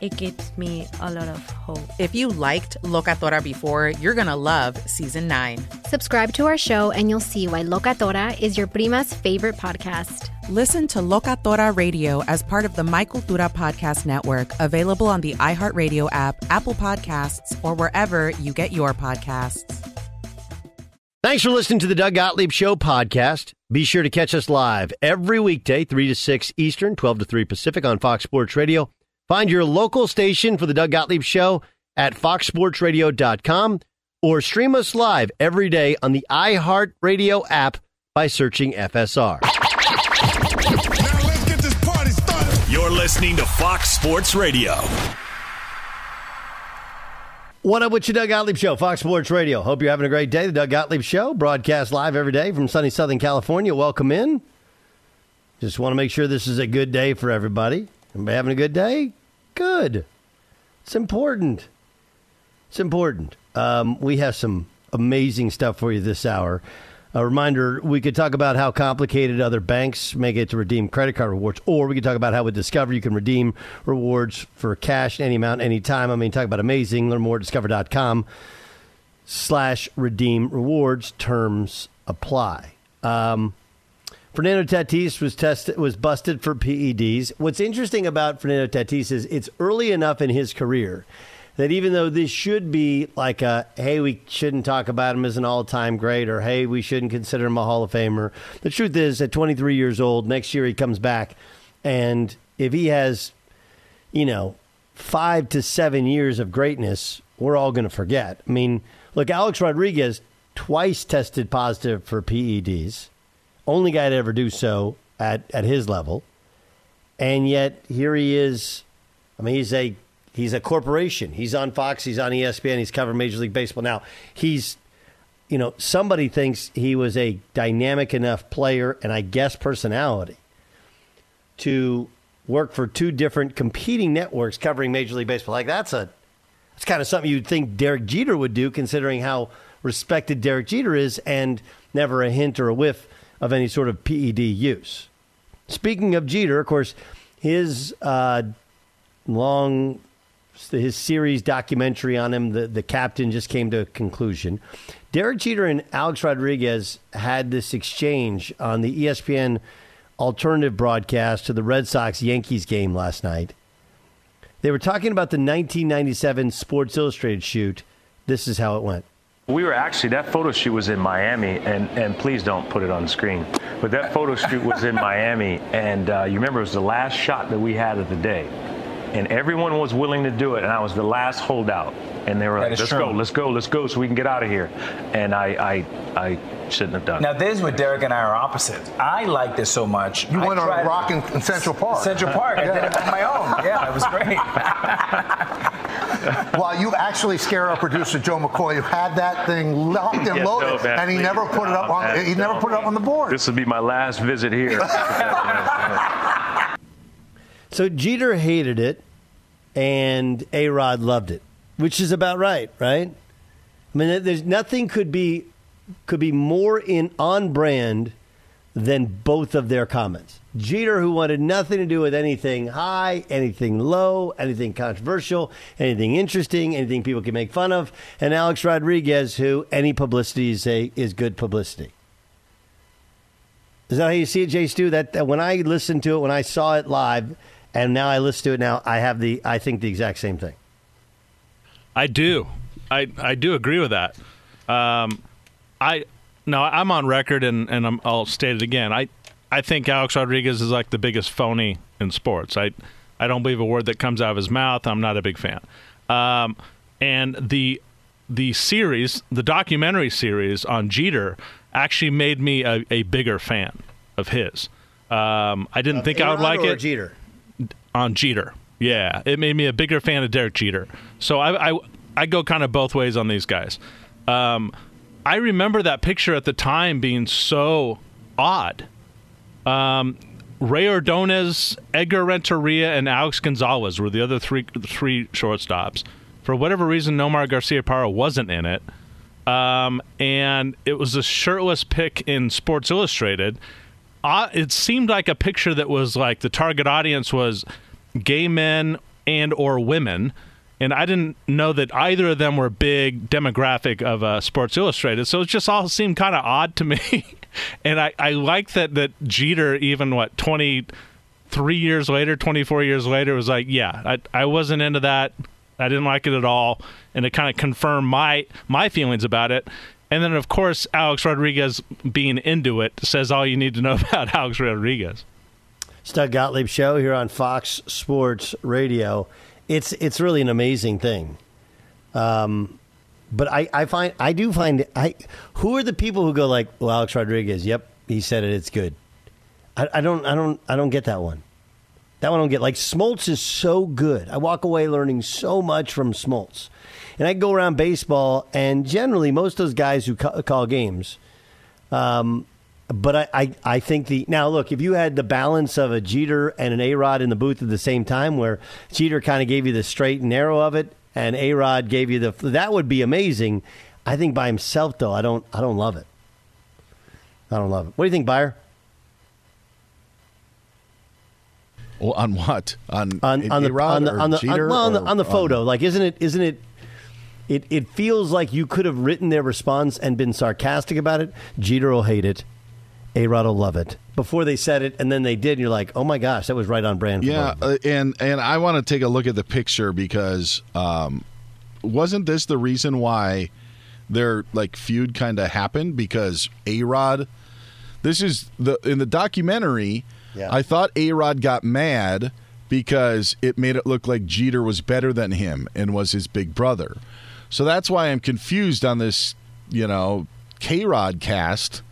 it gives me a lot of hope. If you liked Locatora before, you're going to love season 9. Subscribe to our show and you'll see why Locatora is your prima's favorite podcast. Listen to Locatora Radio as part of the My Cultura Podcast Network, available on the iHeartRadio app, Apple Podcasts, or wherever you get your podcasts. Thanks for listening to the Doug Gottlieb Show podcast. Be sure to catch us live every weekday, 3 to 6 Eastern, 12 to 3 Pacific on Fox Sports Radio. Find your local station for the Doug Gottlieb Show at foxsportsradio.com or stream us live every day on the iHeartRadio app by searching FSR. Now let's get this party started. You're listening to Fox Sports Radio. What up with your Doug Gottlieb Show, Fox Sports Radio. Hope you're having a great day. The Doug Gottlieb Show, broadcast live every day from sunny Southern California. Welcome in. Just want to make sure this is a good day for everybody. Everybody having a good day? Good. It's important. It's important. Um, we have some amazing stuff for you this hour. A reminder we could talk about how complicated other banks make it to redeem credit card rewards, or we could talk about how with Discover you can redeem rewards for cash any amount, anytime. I mean, talk about amazing. Learn more at discover.com slash redeem rewards. Terms apply. Um, Fernando Tatis was tested was busted for PEDs. What's interesting about Fernando Tatis is it's early enough in his career that even though this should be like a hey we shouldn't talk about him as an all-time great or hey we shouldn't consider him a hall of famer the truth is at 23 years old next year he comes back and if he has you know 5 to 7 years of greatness we're all going to forget i mean look alex rodriguez twice tested positive for PEDs only guy to ever do so at at his level and yet here he is i mean he's a He's a corporation. He's on Fox. He's on ESPN. He's covering Major League Baseball. Now, he's, you know, somebody thinks he was a dynamic enough player and I guess personality to work for two different competing networks covering Major League Baseball. Like that's a, that's kind of something you'd think Derek Jeter would do, considering how respected Derek Jeter is, and never a hint or a whiff of any sort of PED use. Speaking of Jeter, of course, his uh, long his series documentary on him, the, the captain, just came to a conclusion. Derek Jeter and Alex Rodriguez had this exchange on the ESPN alternative broadcast to the Red Sox Yankees game last night. They were talking about the 1997 Sports Illustrated shoot. This is how it went. We were actually that photo shoot was in Miami, and and please don't put it on the screen. But that photo shoot was in Miami, and uh, you remember it was the last shot that we had of the day, and everyone was willing to do it, and I was the last holdout, and they were That like, "Let's true. go, let's go, let's go, so we can get out of here," and I I I shouldn't have done. Now, this is where Derek and I are opposite. I liked this so much. You I went on a rock in, in Central Park. Central Park. I did it on my own. Yeah, it was great. Well, you actually scare our producer Joe McCoy, who had that thing locked and Yeah, loaded, no, man, and he please. never put it up on. Man, He never no. put it up on the board. This will be my last visit here. So Jeter hated it, and A Rod loved it, which is about right, right? I mean, there's nothing could be could be more in on brand than both of their comments. Jeter, who wanted nothing to do with anything high, anything low, anything controversial, anything interesting, anything people can make fun of, and Alex Rodriguez, who any publicity is a, is good publicity. Is that how you see it, Jay Stu? That, that when I listened to it, when I saw it live, and now I listen to it now, I have the I think the exact same thing. I do. I I do agree with that. Um, I no, I'm on record, and and I'm, I'll state it again. I I think Alex Rodriguez is like the biggest phony in sports. I I don't believe a word that comes out of his mouth. I'm not a big fan. Um, and the the series, the documentary series on Jeter, actually made me a, a bigger fan of his. Um, I didn't think I would like it Jeter. on Jeter. Yeah, it made me a bigger fan of Derek Jeter. So I I, I go kind of both ways on these guys. Um, I remember that picture at the time being so odd. Um, Rey Ordonez, Edgar Renteria, and Alex Gonzalez were the other three three shortstops. For whatever reason, Nomar Garciaparra wasn't in it. Um, and it was a shirtless pic in Sports Illustrated. Uh, it seemed like a picture that was like the target audience was gay men and or women and i didn't know that either of them were big demographic of uh, sports illustrated. So it just all seemed kind of odd to me. And i, I like that that jeter even what 23 years later 24 years later was like yeah I, I wasn't into that. I didn't like it at all. And it kind of confirmed my my feelings about it. And then of course alex rodriguez being into it says all you need to know about alex rodriguez. Doug Gottlieb show here on Fox Sports Radio. It's it's really an amazing thing. Um, but I, I find I do find I who are the people who go like, well, Alex Rodriguez, yep, he said it, it's good. I, I don't I don't I don't get that one. That one I don't get. Like Smoltz is so good. I walk away learning so much from Smoltz. And I go around baseball, and generally most of those guys who ca- call games, um, but I, I, I think the now look if you had the balance of a Jeter and an A Rod in the booth at the same time, where Jeter kind of gave you the straight and narrow of it, and A Rod gave you the that would be amazing. I think by himself though, I don't I don't love it. I don't love it. What do you think, Beyer? Well, on what? On on, on the on the or on the Jeter on, well, on the, on the photo. like, isn't it? Isn't it? It it feels like you could have written their response and been sarcastic about it. Jeter will hate it. A Rod will love it. Before they said it, and then they did, and you're like, oh my gosh, that was right on brand. Yeah, uh, and and I want to take a look at the picture because um, wasn't this the reason why their like feud kind of happened? Because A Rod, this is the in the documentary. Yeah. I thought A Rod got mad because it made it look like Jeter was better than him and was his big brother. So that's why I'm confused on this, you know, K Rod cast.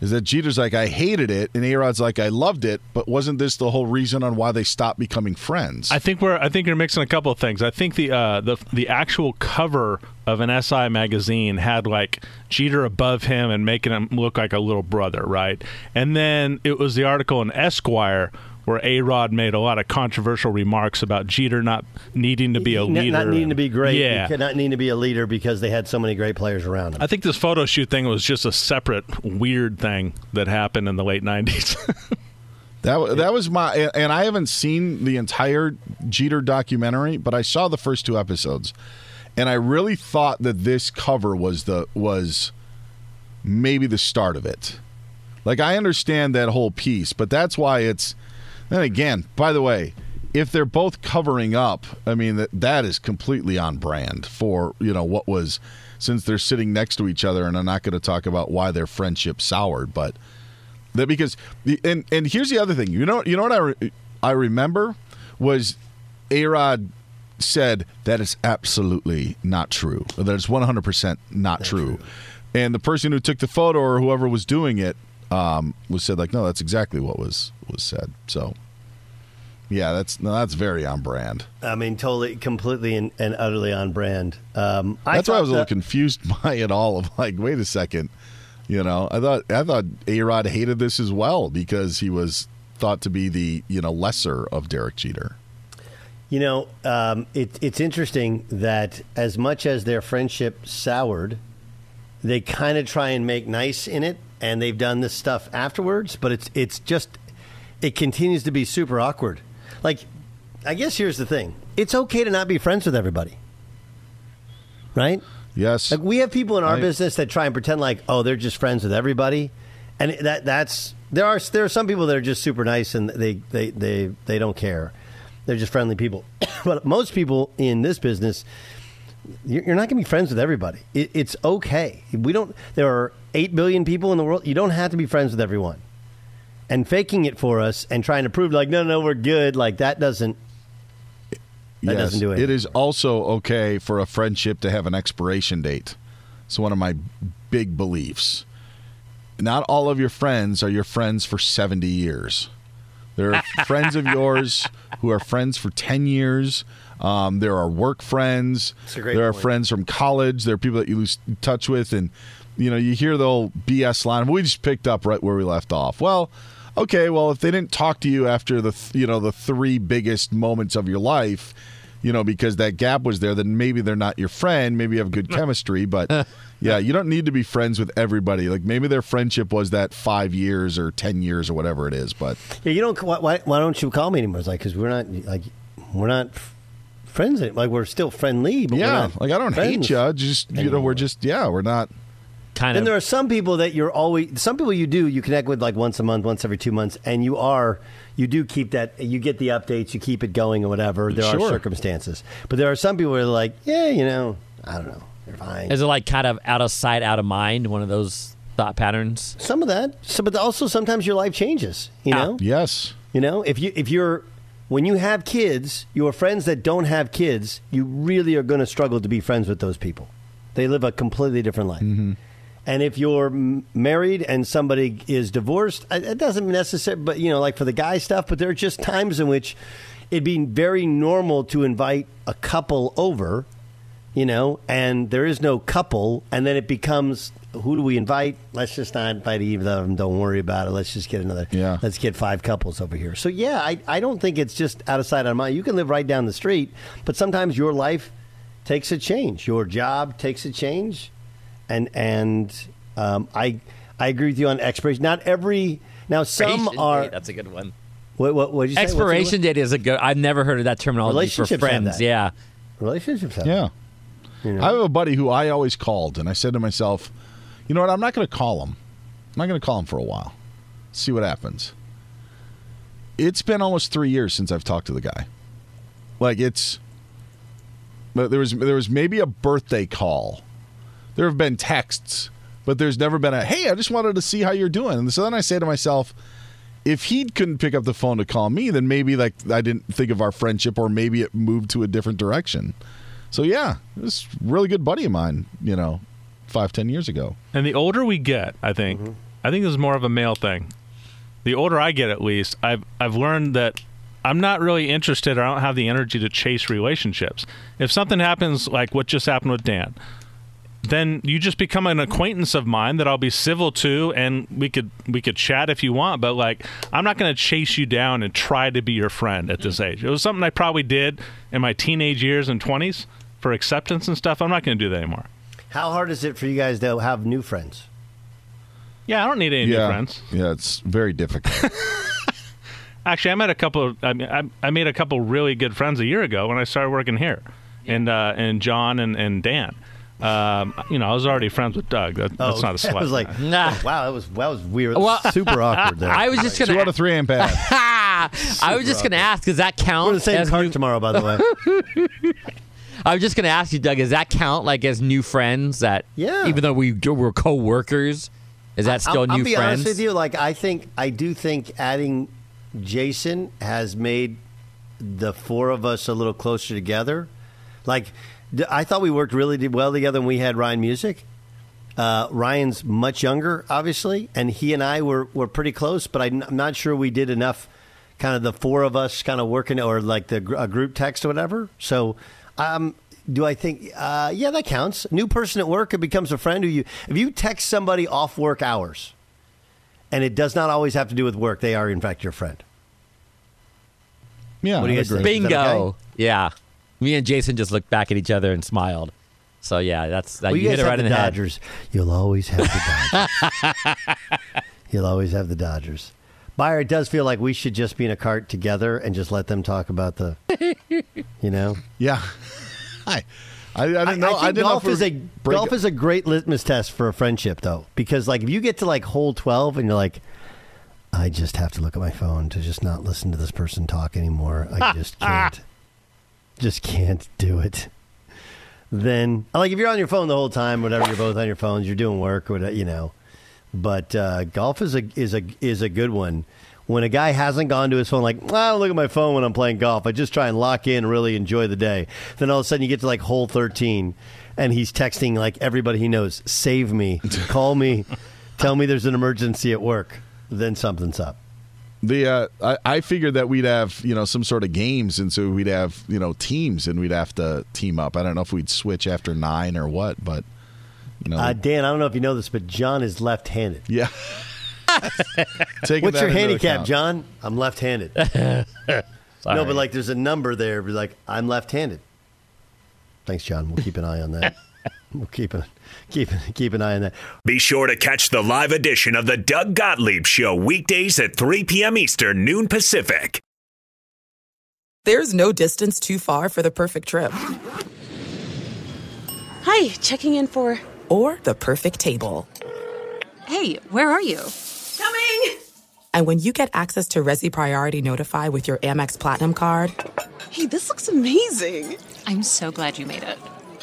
Is that Jeter's like I hated it, and A Rod's like I loved it, but wasn't this the whole reason on why they stopped becoming friends? I think we're. I think you're mixing a couple of things. I think the uh, the the actual cover of an SI magazine had like Jeter above him and making him look like a little brother, right? And then it was the article in Esquire where A Rod made a lot of controversial remarks about Jeter not needing to be a leader, not needing to be great. Yeah, not needing to be a leader because they had so many great players around him. I think this photo shoot thing was just a separate weird thing that happened in the late '90s. That that was my and- and I haven't seen the entire Jeter documentary, but I saw the first two episodes, and I really thought that this cover was the was maybe the start of it. Like I understand that whole piece, but that's why it's. Then again, by the way, if they're both covering up, I mean that that is completely on brand for you know what was since they're sitting next to each other, and I'm not going to talk about why their friendship soured, but that because and and here's the other thing. You know you know what I re, I remember was A Rod said that is absolutely not true. That is 100 percent not true. And the person who took the photo or whoever was doing it um, was said like, no, that's exactly what was was said. So. Yeah, that's no, that's very on brand. I mean, totally, completely, and, and utterly on brand. Um, That's why I was a little confused by it all. Of like, wait a second, you know, I thought I thought A Rod hated this as well because he was thought to be the you know lesser of Derek Jeter. You know, um, it, it's interesting that as much as their friendship soured, they kind of try and make nice in it, and they've done this stuff afterwards. But it's it's just it continues to be super awkward. Like, I guess here's the thing: it's okay to not be friends with everybody, right? Yes. Like we have people in our Right. business that try and pretend like, oh, they're just friends with everybody, and that that's there are there are some people that are just super nice and they they they they don't care. They're just friendly people. but most people in this business, you're you're not going to be friends with everybody. It's okay. We don't. There are eight billion people in the world. You don't have to be friends with everyone. And faking it for us and trying to prove like, no, no, we're good. Like that doesn't. That doesn't do it. It is also okay for a friendship to have an expiration date. It's one of my big beliefs. Not all of your friends are your friends for 70 years. There are friends of yours who are friends for 10 years. Um, there are work friends. a great there are friends from college. There are people that you lose touch with. And, you know, you hear the old BS line. We just picked up right where we left off. Well, okay, well, if they didn't talk to you after the, th- you know, the three biggest moments of your life, you know, because that gap was there, then maybe they're not your friend. Maybe you have good chemistry, but yeah, you don't need to be friends with everybody. Like maybe their friendship was that five years or 10 years or whatever it is, but Yeah, you don't. Why, why, why don't you call me anymore? It's like because we're not like we're not friends. Like we're still friendly. But we're yeah, not like I don't hate you. Just, you know, we're just, yeah, we're not. Kind of Then there are some people that you're always. Some people you do you connect with like once a month, once every two months, and you are you do keep that. You get the updates, you keep it going or whatever. There Sure. are circumstances, but there are some people who are like, yeah, you know, I don't know, they're fine. Is it like kind of out of sight, out of mind? One of those thought patterns. Some of that, so, but also sometimes your life changes. You ah. know, yes. You know, if you if you're when you have kids, your friends that don't have kids, you really are going to struggle to be friends with those people. They live a completely different life. Mm-hmm. And if you're married and somebody is divorced, uh, it doesn't necessarily, but you know, like for the guy stuff. But there are just times in which it'd be very normal to invite a couple over, you know, and there is no couple, and then it becomes who do we invite? Let's just not invite either of them. Don't worry about it. Let's just get another. Yeah. Let's get five couples over here. So yeah, I I don't think it's just out of sight, out of mind. You can live right down the street, but sometimes your life takes a change. Your job takes a change, and and um, I I agree with you on expiration. Not every now some Expiration are. date, that's a good one. What what what did you say? What's the Expiration date is a good. I've never heard of that terminology for Relationships have friends. that. Yeah, relationships. Have Yeah. I have a buddy who I always called, and I said to myself, you know what? I'm not going to call him. I'm not going to call him for a while. See what happens. It's been almost three years since I've talked to the guy. Like it's, but there was there was maybe a birthday call. There have been texts, but there's never been a hey. I just wanted to see how you're doing. And so then I say to myself, if he couldn't pick up the phone to call me, then maybe like I didn't think of our friendship, or maybe it moved to a different direction. So yeah, this really good buddy of mine, you know, five ten years ago. And the older we get, I think, mm-hmm. I think this is more of a male thing. The older I get, at least, I've I've learned that I'm not really interested, or I don't have the energy to chase relationships. If something happens like what just happened with Dan, then you just become an acquaintance of mine that I'll be civil to, and we could we could chat if you want. But like, I'm not going to chase you down and try to be your friend at this age. It was something I probably did in my teenage years and 20s for acceptance and stuff. I'm not going to do that anymore. How hard is it for you guys to have new friends? Yeah, I don't need any yeah, new friends. Yeah, it's very difficult. Actually, I met a couple. Of, I, mean, I, I made a couple really good friends a year ago when I started working here, and uh, and John and and Dan. Um, you know, I was already friends with Doug. That, that's Oh, not a sweat. I was like, Nah. wow, that was that was weird. Well, super awkward there. I was just gonna. Two out of three ain't bad. I was just gonna ask, does that count? We're the same as cart new- tomorrow, by the way. I was just gonna ask you, Doug. Does that count like as new friends? That Yeah. even though we were co-workers, is that still I'll, new I'll be friends? honest with you. Like, I think I do think adding Jason has made the four of us a little closer together. Like, d- I thought we worked really well together when we had Ryan Music. Uh, Ryan's much younger, obviously, and he and I were, were pretty close, but I'm I'm not sure we did enough. Kind of the four of us, kind of working, or like the a group text or whatever. So, um, do I think? Uh, yeah, that counts. New person at work, it becomes a friend who you. If you text somebody off work hours, and it does not always have to do with work, they are in fact your friend. Yeah, What do you guys agree. think? Bingo. okay? Yeah. Me and Jason just looked back at each other and smiled. So yeah, that's that. Well, you you hit it right in the the head. Dodgers. You'll always have the Dodgers. You'll always have the Dodgers. Beyer, it does feel like we should just be in a cart together and just let them talk about the, you know. Yeah. I, I, I didn't know. I, I, think didn't golf if we is a break- golf is a great litmus test for a friendship, though, because like if you get to like hole twelve and you're like, I just have to look at my phone to just not listen to this person talk anymore. I just can't, just can't do it. Then, like if you're on your phone the whole time, whatever, you're both on your phones, you're doing work, or whatever, you know. But uh, golf is a is a is a good one. When a guy hasn't gone to his phone, like I don't look at my phone when I'm playing golf. I just try and lock in, and really enjoy the day. Then all of a sudden, you get to like hole 13, and he's texting like everybody he knows, "Save me, call me, tell me there's an emergency at work." Then something's up. The uh, I, I figured that we'd have you know some sort of games, and so we'd have you know teams, and we'd have to team up. I don't know if we'd switch after nine or what, but you know, Uh, Dan, I don't know if you know this, but John is left-handed. yeah. What's that your handicap, account. John? I'm left-handed. no, but like there's a number there. Be like, I'm left-handed. Thanks, John. We'll keep an eye on that. we'll keep an keep keep an eye on that. Be sure to catch the live edition of the Doug Gottlieb Show weekdays at 3 p.m. Eastern, noon Pacific. There's no distance too far for the perfect trip. Hi, checking in for. Or the perfect table. Hey, where are you? Coming! And when you get access to Resy Priority Notify with your Amex Platinum card Hey, this looks amazing. I'm so glad you made it.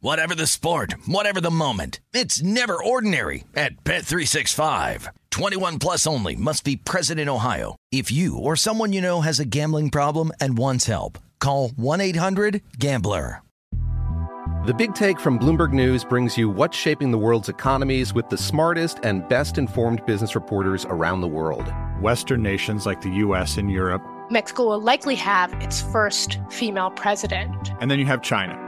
Whatever the sport, whatever the moment. It's never ordinary at Bet365. 21 plus only must be present in Ohio. If you or someone you know has a gambling problem and wants help, call 1-800-GAMBLER. The Big Take from Bloomberg News brings you what's shaping the world's economies with the smartest and best informed business reporters around the world. Western nations like the US and Europe. Mexico will likely have its first female president. And then you have China.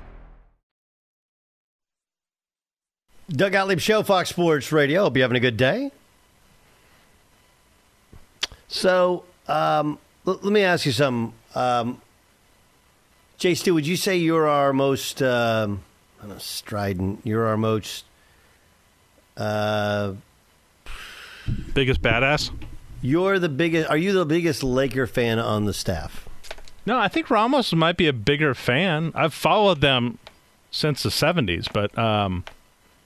Doug Gottlieb Show, Fox Sports Radio. Hope you're having a good day. So, um, l- let me ask you something. Um, Jay Stu, would you say you're our most um, I don't know, strident? You're our most uh, biggest badass. You're the biggest. Are you the biggest Laker fan on the staff? No, I think Ramos might be a bigger fan. I've followed them since the '70s, but um,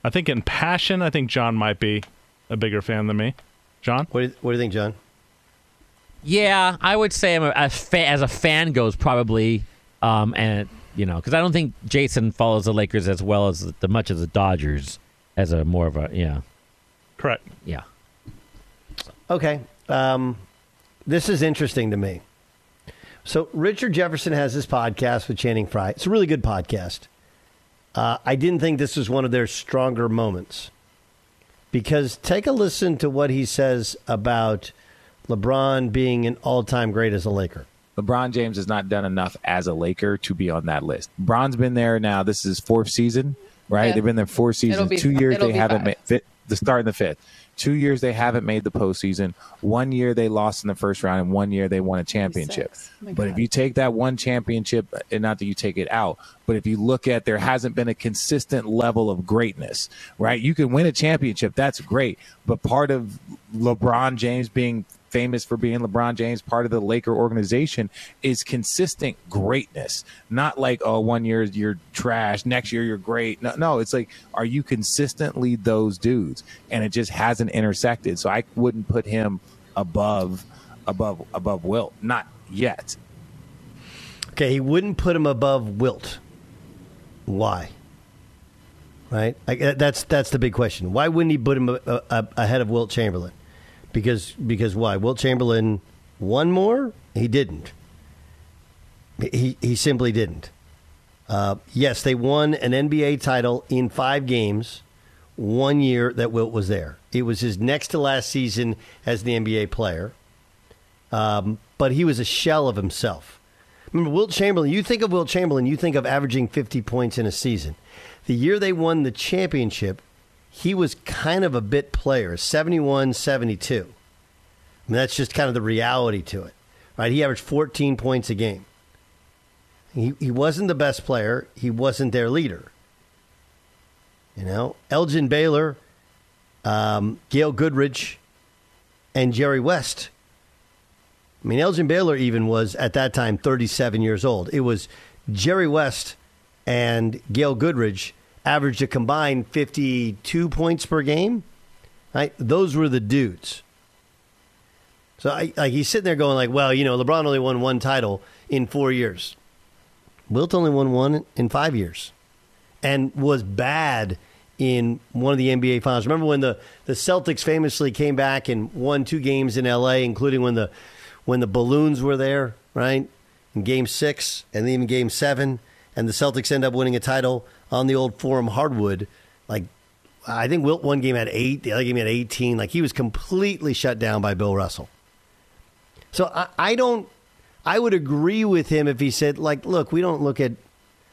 I think in passion, I think John might be a bigger fan than me. John, what do you, what do you think, John? Yeah, I would say I'm a, a fa- as a fan goes probably, um, and you know, because I don't think Jason follows the Lakers as well as the much as the Dodgers as a more of a yeah. Correct. Yeah. Okay. Um, this is interesting to me. So Richard Jefferson has this podcast with Channing Frye. It's a really good podcast. Uh, I didn't think this was one of their stronger moments because take a listen to what he says about LeBron being an all-time great as a Laker. LeBron James has not done enough as a Laker to be on that list. LeBron's been there now. This is his fourth season, right? Yeah. They've been there four seasons. Two years they haven't made fit, the start in the fifth. Two years they haven't made the postseason. One year they lost in the first round, and one year they won a championship. Oh but if you take that one championship, and not that you take it out, but if you look at there hasn't been a consistent level of greatness, right? You can win a championship, that's great. But part of LeBron James being famous for being LeBron James, part of the Laker organization, is consistent greatness. Not like, oh, one year you're trash, next year you're great. No, no, it's like, are you consistently those dudes? And it just hasn't intersected. So I wouldn't put him above, above, above Wilt. Not yet. Okay, he wouldn't put him above Wilt. Why? Right? I, uh, that's that's the big question. Why wouldn't he put him a, a, ahead of Wilt Chamberlain? Because because why? Wilt Chamberlain won more. He didn't. He he simply didn't. Uh, yes, they won an NBA title in five games, one year that Wilt was there. It was his next to last season as the NBA player, um, but he was a shell of himself. Remember, Wilt Chamberlain, you think of Wilt Chamberlain, you think of averaging 50 points in a season. The year they won the championship, he was kind of a bit player, 71 72. I mean, that's just kind of the reality to it, right? He averaged 14 points a game. He, he wasn't the best player, he wasn't their leader. You know, Elgin Baylor, um, Gail Goodrich, and Jerry West I mean, Elgin Baylor even was at that time 37 years old. It was Jerry West and Gail Goodrich averaged a combined 52 points per game. Right? Those were the dudes. So I, like he's sitting there going like, well, you know, LeBron only won one title in four years. Wilt only won one in five years, and was bad in one of the NBA finals. Remember when the, the Celtics famously came back and won two games in LA, including when the when the balloons were there, right? In game six and then even game seven, and the Celtics end up winning a title on the old Forum hardwood. Like, I think Wilt one game had eight, the other game had 18. Like, he was completely shut down by Bill Russell. So I, I don't, I would agree with him if he said, like, look, we don't look at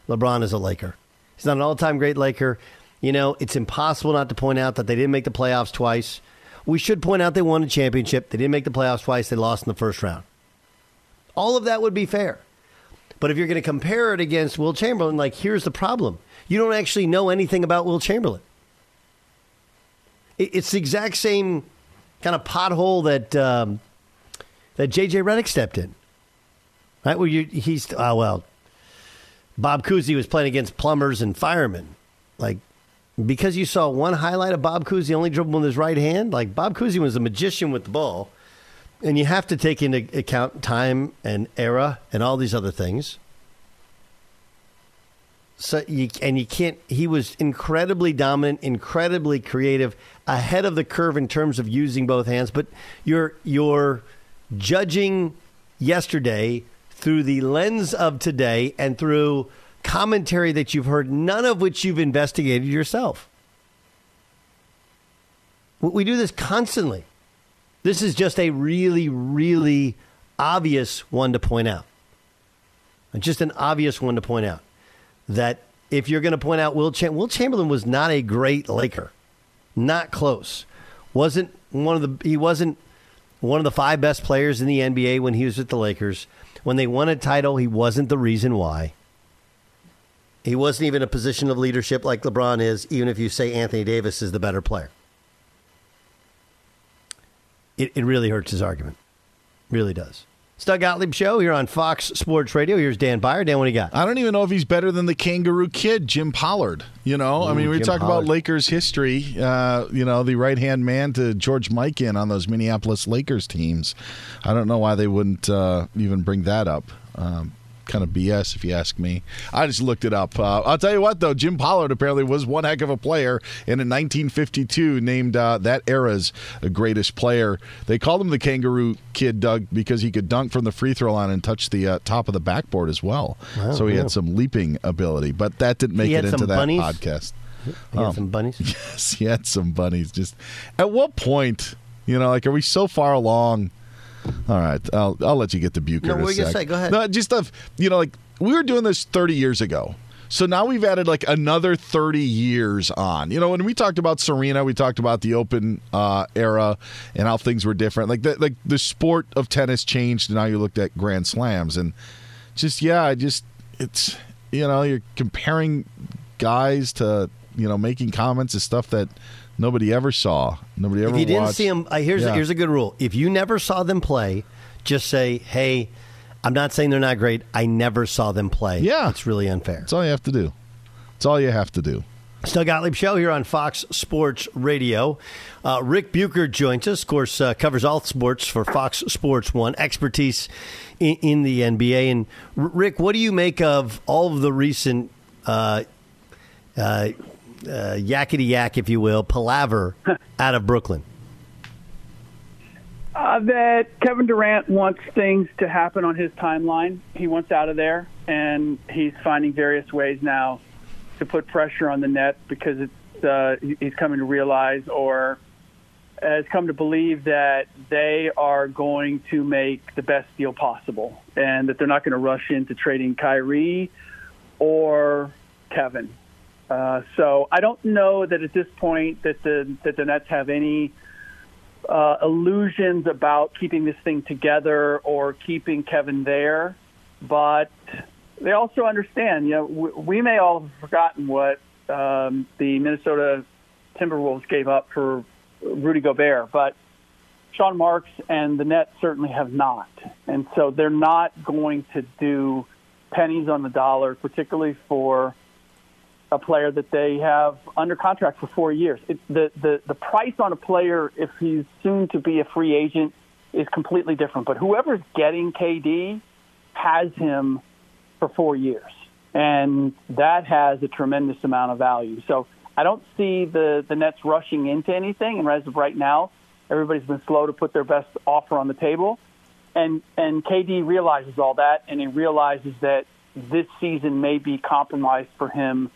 LeBron as a Laker. He's not an all time great Laker. You know, it's impossible not to point out that they didn't make the playoffs twice. We should point out they won a championship. They didn't make the playoffs twice. They lost in the first round. All of that would be fair. But if you're going to compare it against Wilt Chamberlain, like here's the problem: you don't actually know anything about Wilt Chamberlain. It's the exact same kind of pothole that um, that JJ Redick stepped in. Right? Where you he's oh well, Bob Cousy was playing against plumbers and firemen. Like because you saw one highlight of Bob Cousy only dribble with his right hand, like Bob Cousy was a magician with the ball. And you have to take into account time and era and all these other things. So you and you can't. He was incredibly dominant, incredibly creative, ahead of the curve in terms of using both hands. But you're you're judging yesterday through the lens of today and through commentary that you've heard, none of which you've investigated yourself. We- We do this constantly. This is just a really, really obvious one to point out. Just an obvious one to point out that if you're going to point out Will, Cham- Wilt Chamberlain was not a great Laker, not close. wasn't one of the he wasn't one of the five best players in the NBA when he was with the Lakers. When they won a title, he wasn't the reason why. He wasn't even a position of leadership like LeBron is, even if you say Anthony Davis is the better player. It, it really hurts his argument. Really does. It's Doug Gottlieb Show here on Fox Sports Radio. Here's Dan Beyer. Dan, what do you got? I don't even know if he's better than the kangaroo kid, Jim Pollard. You know, I mean, we Jim talk Pollard. about Lakers history. Uh, you know, the right hand man to George Mikan on those Minneapolis Lakers teams. I don't know why they wouldn't uh, even bring that up. Um, kind of BS, if you ask me. I just looked it up. Uh, I'll tell you what, though, Jim Pollard apparently was one heck of a player, and in 1952 named uh, that era's greatest player. They called him the Kangaroo Kid, Doug, because he could dunk from the free throw line and touch the uh, top of the backboard as well. Wow, so he yeah. had some leaping ability, but that didn't make it into that bunnies? podcast. He had Um, some bunnies. Yes, he had some bunnies. Just at what point, you know, like, are we so far along? All right, I'll I'll let you get to Bucher. No, what were you gonna say? Go ahead. No, just of you know, like we were doing this 30 years ago. So now we've added like another 30 years on. You know, when we talked about Serena, we talked about the open uh, era and how things were different. Like the like the sport of tennis changed and now you looked at grand slams and just yeah, I just it's you know, you're comparing guys to, you know, making comments to stuff that nobody ever saw. Nobody ever If you didn't watched. see them, uh, here's Yeah. here's a good rule. If you never saw them play, just say, "Hey, I'm not saying they're not great. I never saw them play." Yeah, it's really unfair. That's all you have to do. That's all you have to do. Still Gottlieb Show here on Fox Sports Radio. Uh, Ric Bucher joins us. Of course, uh, covers all sports for Fox Sports One, expertise in, in the NBA. And R- Ric, what do you make of all of the recent uh, uh, yakety yak, if you will, palaver out of Brooklyn? Uh, that Kevin Durant wants things to happen on his timeline. He wants out of there, and he's finding various ways now to put pressure on the net because it's uh, he's coming to realize or has come to believe that they are going to make the best deal possible, and that they're not going to rush into trading Kyrie or Kevin. Uh, so I don't know that at this point that the that the Nets have any uh, illusions about keeping this thing together or keeping Kevin there, but they also understand. You know, we, we may all have forgotten what um, the Minnesota Timberwolves gave up for Rudy Gobert, but Sean Marks and the Nets certainly have not, and so they're not going to do pennies on the dollar, particularly for a player that they have under contract for four years. It, the, the the price on a player if he's soon to be a free agent is completely different. But whoever's getting KD has him for four years, and that has a tremendous amount of value. So I don't see the the Nets rushing into anything. And as of right now, everybody's been slow to put their best offer on the table. And and KD realizes all that, and he realizes that this season may be compromised for him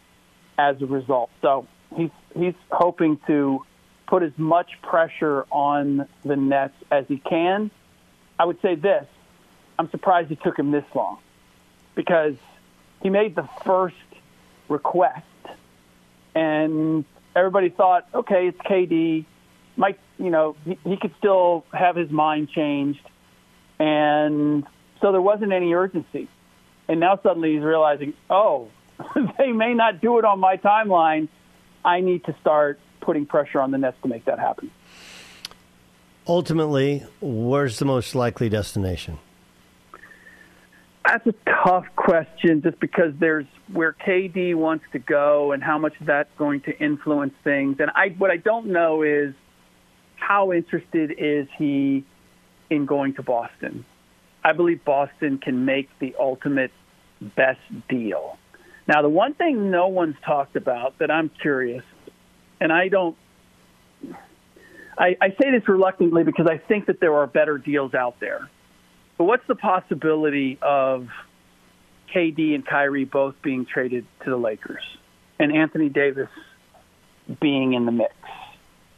as a result. So he's he's hoping to put as much pressure on the Nets as he can. I would say this: I'm surprised it took him this long because he made the first request, and everybody thought, okay, it's KD. Mike, you know, he, he could still have his mind changed, and So there wasn't any urgency. And now suddenly he's realizing, oh, they may not do it on my timeline. I need to start putting pressure on the Nets to make that happen. Ultimately, where's the most likely destination? That's a tough question just because there's where KD wants to go and how much that's going to influence things. And I what I don't know is how interested is he in going to Boston. I believe Boston can make the ultimate best deal. Now, the one thing no one's talked about that I'm curious, and I don't, I, I say this reluctantly because I think that there are better deals out there. But what's the possibility of KD and Kyrie both being traded to the Lakers and Anthony Davis being in the mix?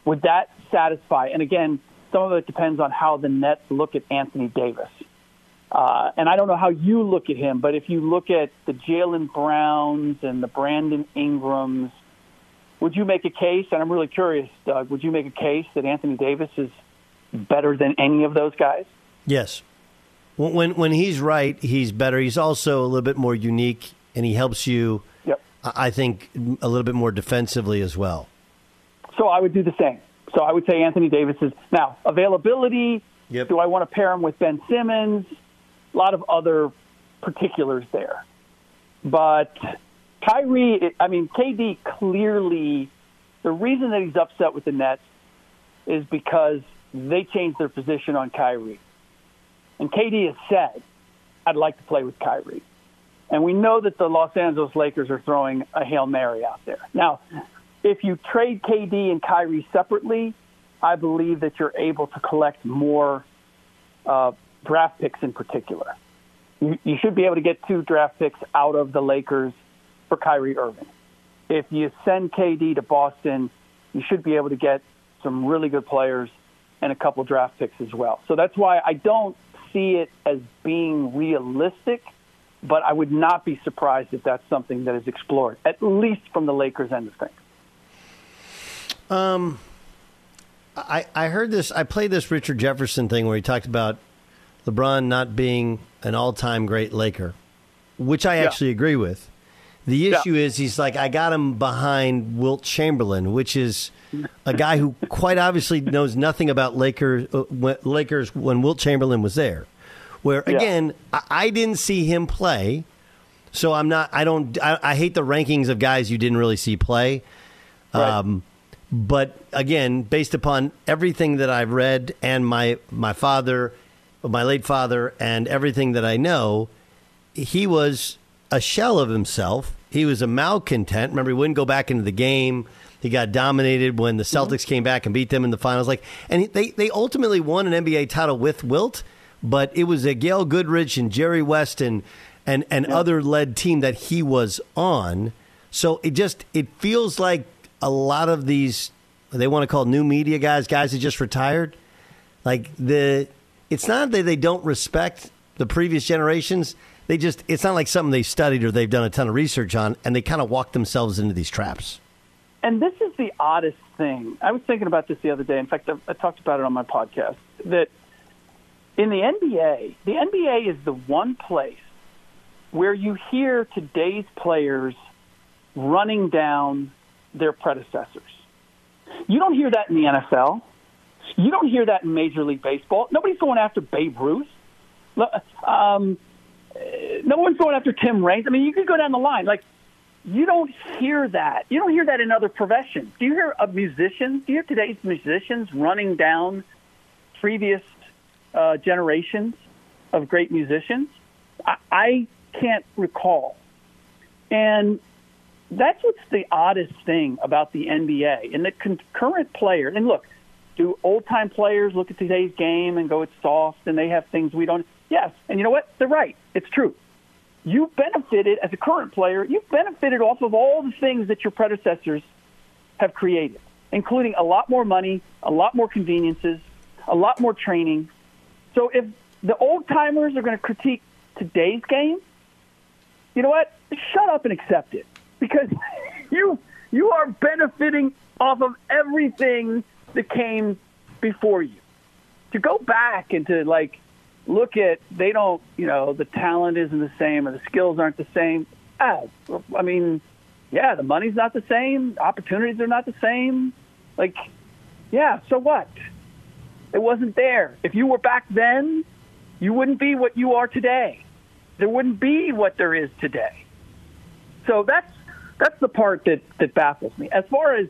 Would that satisfy? And again, some of it depends on how the Nets look at Anthony Davis. Uh, and I don't know how you look at him, but if you look at the Jaylen Browns and the Brandon Ingrams, would you make a case? And I'm really curious, Doug. Would you make a case that Anthony Davis is better than any of those guys? Yes. When when, when he's right, he's better. He's also a little bit more unique, and he helps you. Yep. I think a little bit more defensively as well. So I would do the same. So I would say Anthony Davis is now availability. Yep. Do I want to pair him with Ben Simmons? A lot of other particulars there. But Kyrie, I mean, KD clearly, the reason that he's upset with the Nets is because they changed their position on Kyrie. And KD has said, I'd like to play with Kyrie. And we know that the Los Angeles Lakers are throwing a Hail Mary out there. Now, if you trade KD and Kyrie separately, I believe that you're able to collect more uh, draft picks in particular. You, you should be able to get two draft picks out of the Lakers for Kyrie Irving. If you send KD to Boston, you should be able to get some really good players and a couple draft picks as well. So that's why I don't see it as being realistic, but I would not be surprised if that's something that is explored, at least from the Lakers end of things. Um, I I heard this. I played this Richard Jefferson thing where he talked about LeBron not being an all-time great Laker, which I Yeah. actually agree with. The issue is he's like I got him behind Wilt Chamberlain, which is a guy who quite obviously knows nothing about Lakers. Uh, when, Lakers when Wilt Chamberlain was there. Where Yeah. again, I, I didn't see him play, so I'm not. I don't. I, I hate the rankings of guys you didn't really see play. Um, but again, based upon everything that I've read and my my father, my late father, and everything that I know, he was a shell of himself. He was a malcontent. Remember, he wouldn't go back into the game. He got dominated when the mm-hmm. Celtics came back and beat them in the finals. Like, and they they ultimately won an NBA title with Wilt, but it was a Gail Goodrich and Jerry West and and, and other led team that he was on. So it just it feels like a lot of these they want to call new media guys guys that just retired. Like the it's not that they don't respect the previous generations. They just it's not like something they studied or they've done a ton of research on, and they kind of walk themselves into these traps. And this is the oddest thing. I was thinking about this the other day. In fact, I, I talked about it on my podcast. That in the NBA, the NBA is the one place where you hear today's players running down their predecessors. You don't hear that in the NFL. You don't hear that in Major League Baseball. Nobody's going after Babe Ruth. Um, no one's going after Tim Raines. I mean, you could go down the line. Like, you don't hear that. You don't hear that in other professions. Do you hear of musicians? Do you hear today's musicians running down previous uh, generations of great musicians? I, I can't recall. And that's what's the oddest thing about the NBA. And the con- current players, and look, do old time players look at today's game and go, it's soft and they have things we don't? Yes. And you know what? They're right. It's true. You benefited as a current player, you've benefited off of all the things that your predecessors have created, including a lot more money, a lot more conveniences, a lot more training. So if the old timers are going to critique today's game, you know what? Shut up and accept it because you you are benefiting off of everything that came before you. To go back and to like look at they don't you know the talent isn't the same or the skills aren't the same. Ah, I mean, yeah, the money's not the same, opportunities are not the same. Like, yeah, so what? It wasn't there. If you were back then, you wouldn't be what you are today. There wouldn't be what there is today. So that's that's the part that that baffles me. As far as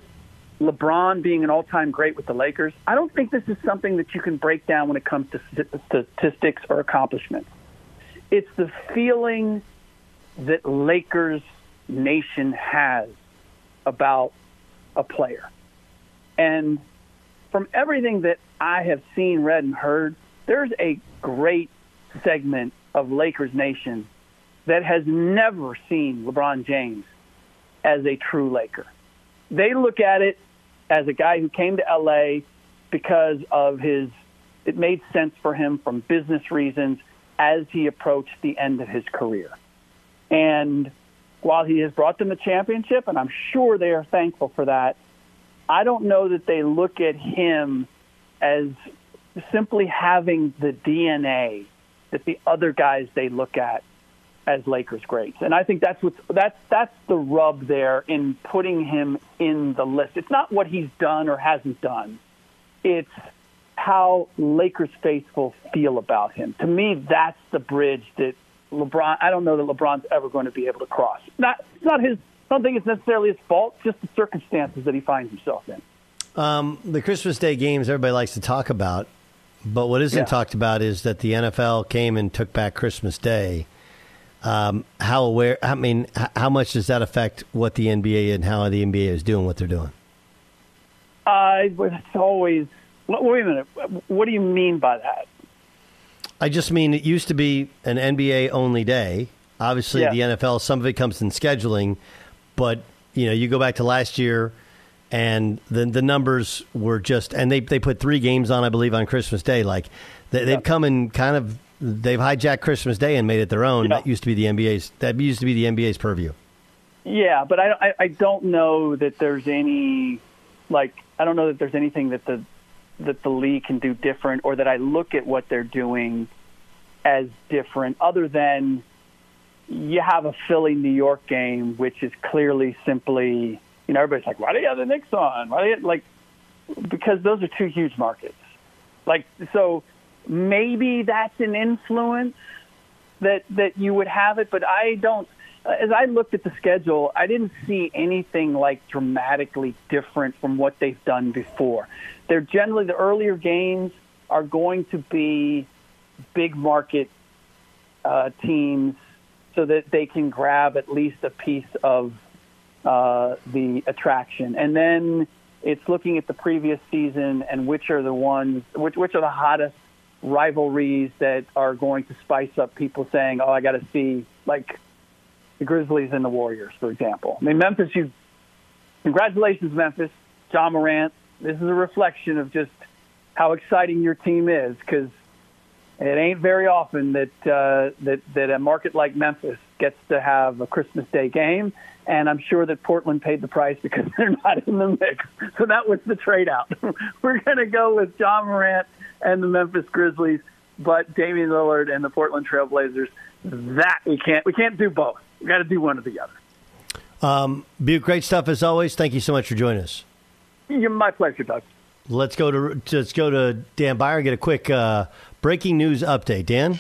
LeBron being an all-time great with the Lakers, I don't think this is something that you can break down when it comes to statistics or accomplishments. It's the feeling that Lakers nation has about a player. And from everything that I have seen, read, and heard, there's a great segment of Lakers Nation that has never seen LeBron James as a true Laker. They look at it as a guy who came to LA because of his, it made sense for him from business reasons as he approached the end of his career. And while he has brought them a championship, and I'm sure they are thankful for that, I don't know that they look at him as simply having the DNA that the other guys they look at as Lakers greats. And I think that's what that's that's the rub there in putting him in the list. It's not what he's done or hasn't done. It's how Lakers faithful feel about him. To me, that's the bridge that LeBron. I don't know that LeBron's ever going to be able to cross. Not it's not his. I don't think it's necessarily his fault. Just the circumstances that he finds himself in. Um, the Christmas Day games everybody likes to talk about, but what isn't Yeah. talked about is that the NFL came and took back Christmas Day. Um, how aware? I mean, how much does that affect what the NBA and how the NBA is doing what they're doing? I was always. Wait a minute. What do you mean by that? I just mean it used to be an NBA only day. Obviously, Yeah. the NFL, some of it comes in scheduling, but you know, you go back to last year, and the the numbers were just, and they they put three games on, I believe, on Christmas Day. Like they, they've come and kind of they've hijacked Christmas Day and made it their own. That used to be the NBA's. That used to be the NBA's purview. Yeah, but I, I I don't know that there's any like I don't know that there's anything that the that the league can do different or that I look at what they're doing as different other than you have a Philly New York game which is clearly simply you know everybody's like why do you have the Knicks on why do you like because those are two huge markets like so maybe that's an influence that that you would have it but I don't as I looked at the schedule, I didn't see anything like dramatically different from what they've done before. They're generally the earlier games are going to be big market uh, teams so that they can grab at least a piece of uh, the attraction. And then it's looking at the previous season and which are the ones, which, which are the hottest rivalries that are going to spice up people saying, oh, I got to see, like, the Grizzlies and the Warriors, for example. I mean, Memphis, you congratulations, Memphis, Ja Morant. This is a reflection of just how exciting your team is because it ain't very often that uh, that that a market like Memphis gets to have a Christmas Day game, and I'm sure that Portland paid the price because they're not in the mix. So that was the trade out. We're going to go with Ja Morant and the Memphis Grizzlies, but Damian Lillard and the Portland Trailblazers. That we can't we can't do both. We got to do one or the other. Um, Butte, great stuff as always. Thank you so much for joining us. You're my pleasure, Doug. Let's go to let's go to Dan Beyer and get a quick uh, breaking news update. Dan.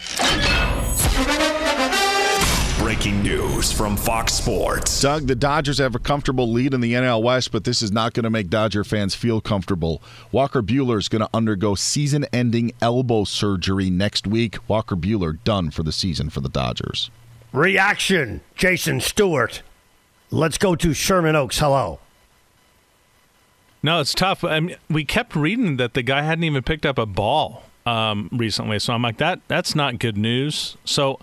Breaking news from Fox Sports. Doug, the Dodgers have a comfortable lead in the NL West, but this is not going to make Dodger fans feel comfortable. Walker Buehler is going to undergo season ending elbow surgery next week. Walker Buehler done for the season for the Dodgers. Reaction, Jason Stewart. Let's go to Sherman Oaks. Hello. No, it's tough. I mean, we kept reading that the guy hadn't even picked up a ball um, recently, so I'm like, that that's not good news. So,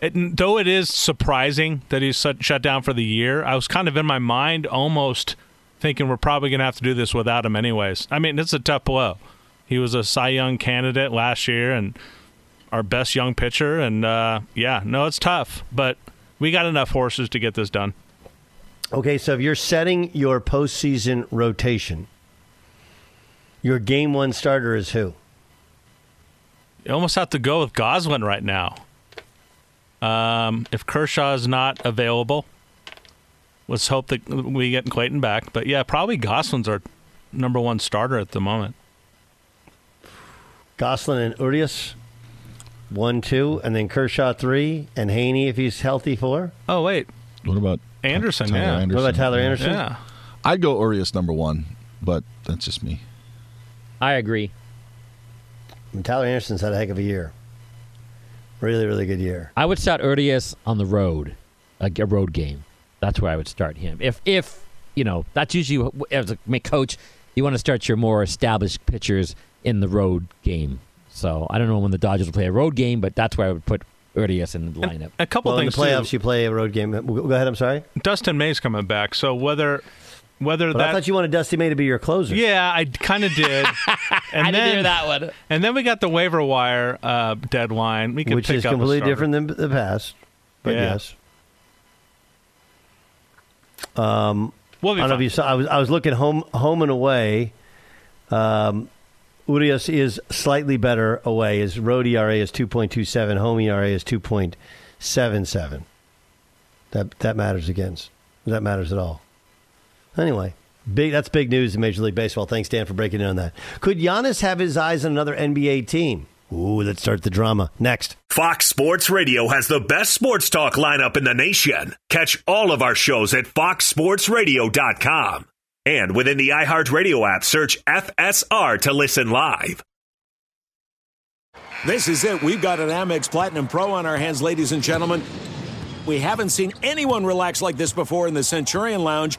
it, though it is surprising that he's shut, down for the year, I was kind of in my mind almost thinking we're probably going to have to do this without him, anyways. I mean, it's a tough blow. He was a Cy Young candidate last year and our best young pitcher, and uh, yeah, no, it's tough, but we got enough horses to get this done. Okay, so if you're setting your postseason rotation, your game one starter is who? You almost have to go with Gonsolin right now. Um, if Kershaw is not available, let's hope that we get Clayton back. But yeah, probably Gonsolin's our number one starter at the moment. Gonsolin and Urias, one, two, and then Kershaw three, and Heaney if he's healthy four. Oh wait, What about Anderson? Tyler yeah. Anderson? What about Tyler Anderson? Yeah. I'd go Urias number one, but that's just me. I agree. And Tyler Anderson's had a heck of a year. Really, really good year. I would start Urias on the road, a, a road game. That's where I would start him. If if you know, that's usually as a coach, you want to start your more established pitchers in the road game. So I don't know when the Dodgers will play a road game, but that's where I would put Urias in the lineup. A couple well, things in the playoffs, too. you play a road game. Go ahead. I'm sorry. Dustin May's coming back, so whether whether But that I thought you wanted Dusty May to be your closer. Yeah, I kind of did. And I didn't then, hear that one. And then we got the waiver wire uh, deadline. We could which pick is up completely different than the past. But Yeah. yes. Um, We'll I don't know if you saw. I was I was looking home home and away. Um, Urias is slightly better away. His road ERA is two point two seven. Home ERA is two point seven seven. That that matters against. That matters at all. Anyway, big. That's big news in Major League Baseball. Thanks, Dan, for breaking in on that. Could Giannis have his eyes on another NBA team? Ooh, let's start the drama next. Fox Sports Radio has the best sports talk lineup in the nation. Catch all of our shows at foxsportsradio.com. And within the iHeartRadio app, search FSR to listen live. This is it. We've got an Amex Platinum Pro on our hands, ladies and gentlemen. We haven't seen anyone relax like this before in the Centurion Lounge.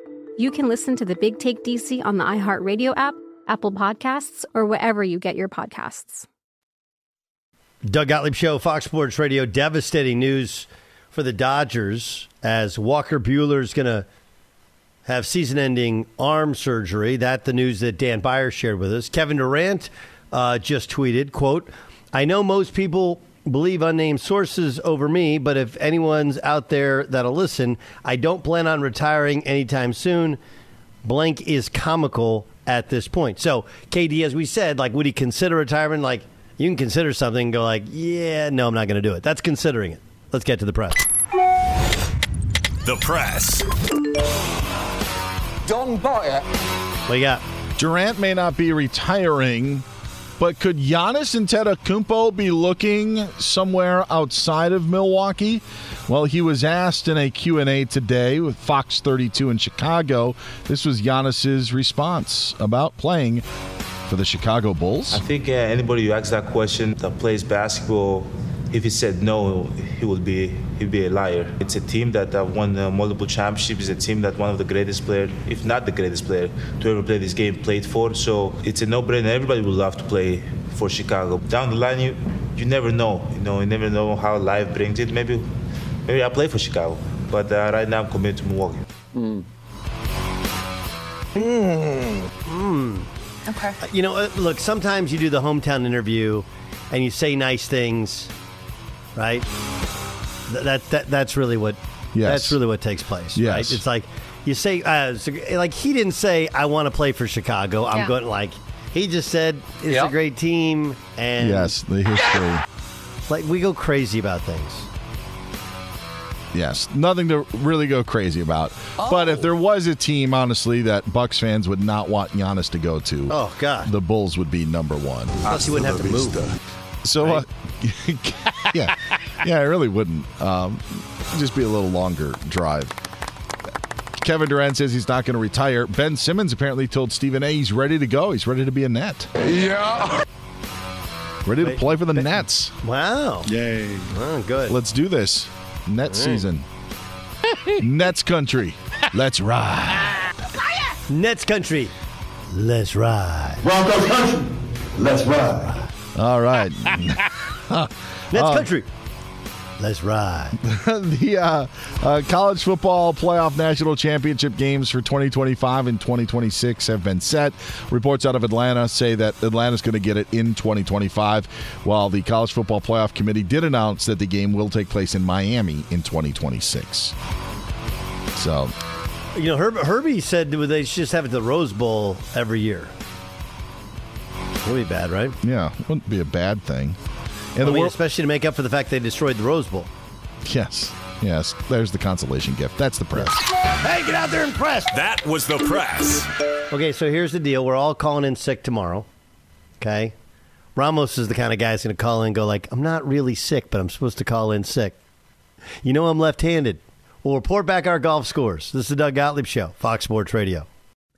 you can listen to the Big Take DC on the iHeartRadio app, Apple Podcasts, or wherever you get your podcasts. Doug Gottlieb Show, Fox Sports Radio. Devastating news for the Dodgers as Walker Buehler is going to have season-ending arm surgery. That the news that Dan Beyer shared with us. Kevin Durant uh, just tweeted, "quote I know most people." Believe unnamed sources over me, but if anyone's out there that'll listen, I don't plan on retiring anytime soon. Blank is comical at this point. So, KD, as we said, like, would he consider retirement? Like, you can consider something and go like, yeah, no, I'm not going to do it. That's considering it. Let's get to the press. The press. Don't buy it. What you got? Durant may not be retiring, but could Giannis Antetokounmpo be looking somewhere outside of Milwaukee? Well, he was asked in a Q&A today with Fox 32 in Chicago. This was Giannis's response about playing for the Chicago Bulls. I think uh, anybody who asks that question that plays basketball, if he said no, he would be he'd be a liar. It's a team that uh, won uh, multiple championships. It's a team that one of the greatest players, if not the greatest player, to ever play this game played for. So it's a no-brainer. Everybody would love to play for Chicago. Down the line, you you never know. You know, you never know how life brings it. Maybe maybe I play for Chicago, but uh, right now I'm committed to Milwaukee. Hmm. Hmm. Okay. Uh, You know, uh, look, sometimes you do the hometown interview and you say nice things, right? Th- That, that that's really what Yes. that's really what takes place, Yes. right? It's like you say uh, like he didn't say I want to play for Chicago. I'm Yeah. going like he just said it's a great team and Yes, the history. like we go crazy about things. Yes, nothing to really go crazy about. But if there was a team, honestly, that Bucks fans would not want Giannis to go to, Oh God, the Bulls would be number one. Plus, you wouldn't have to move. So, uh, yeah, yeah, I really wouldn't. Um, just be a little longer drive. Kevin Durant says he's not going to retire. Ben Simmons apparently told Stephen A. he's ready to go. He's ready to be a net. Yeah. Ready to play for the Nets. Wow. Yay. Oh, good. Let's do this. Net All right. season. Nets country. Let's ride. Nets country. Let's ride. Broncos country. Let's ride. All right. Nets Um, country. Let's ride. the uh, uh, college football playoff national championship games for 2025 and 2026 have been set. Reports out of Atlanta say that Atlanta's going to get it in 2025, while the college football playoff committee did announce that the game will take place in Miami in 2026. So, You know, Herb, Herbie said they should just have it the Rose Bowl every year. That'd be bad, right? yeah, it wouldn't be a bad thing. I And the mean, world, especially to make up for the fact they destroyed the Rose Bowl. yes, yes, there's the consolation gift. That's the press. Hey, get out there and press. That was the press. Okay, so here's the deal. We're all calling in sick tomorrow. Okay? Ramos is the kind of guy that's going to call in and go like, I'm not really sick, but I'm supposed to call in sick. You know I'm left-handed. We'll report back our golf scores. This is the Doug Gottlieb Show, Fox Sports Radio.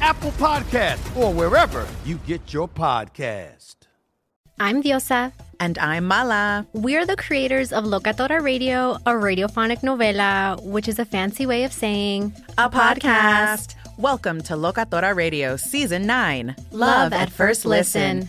Apple Podcast, or wherever you get your podcast. I'm Diosa. And I'm Mala. We're the creators of Locatora Radio, a radiophonic novela, which is a fancy way of saying A podcast. Welcome to Locatora Radio Season 9 Love at First Listen.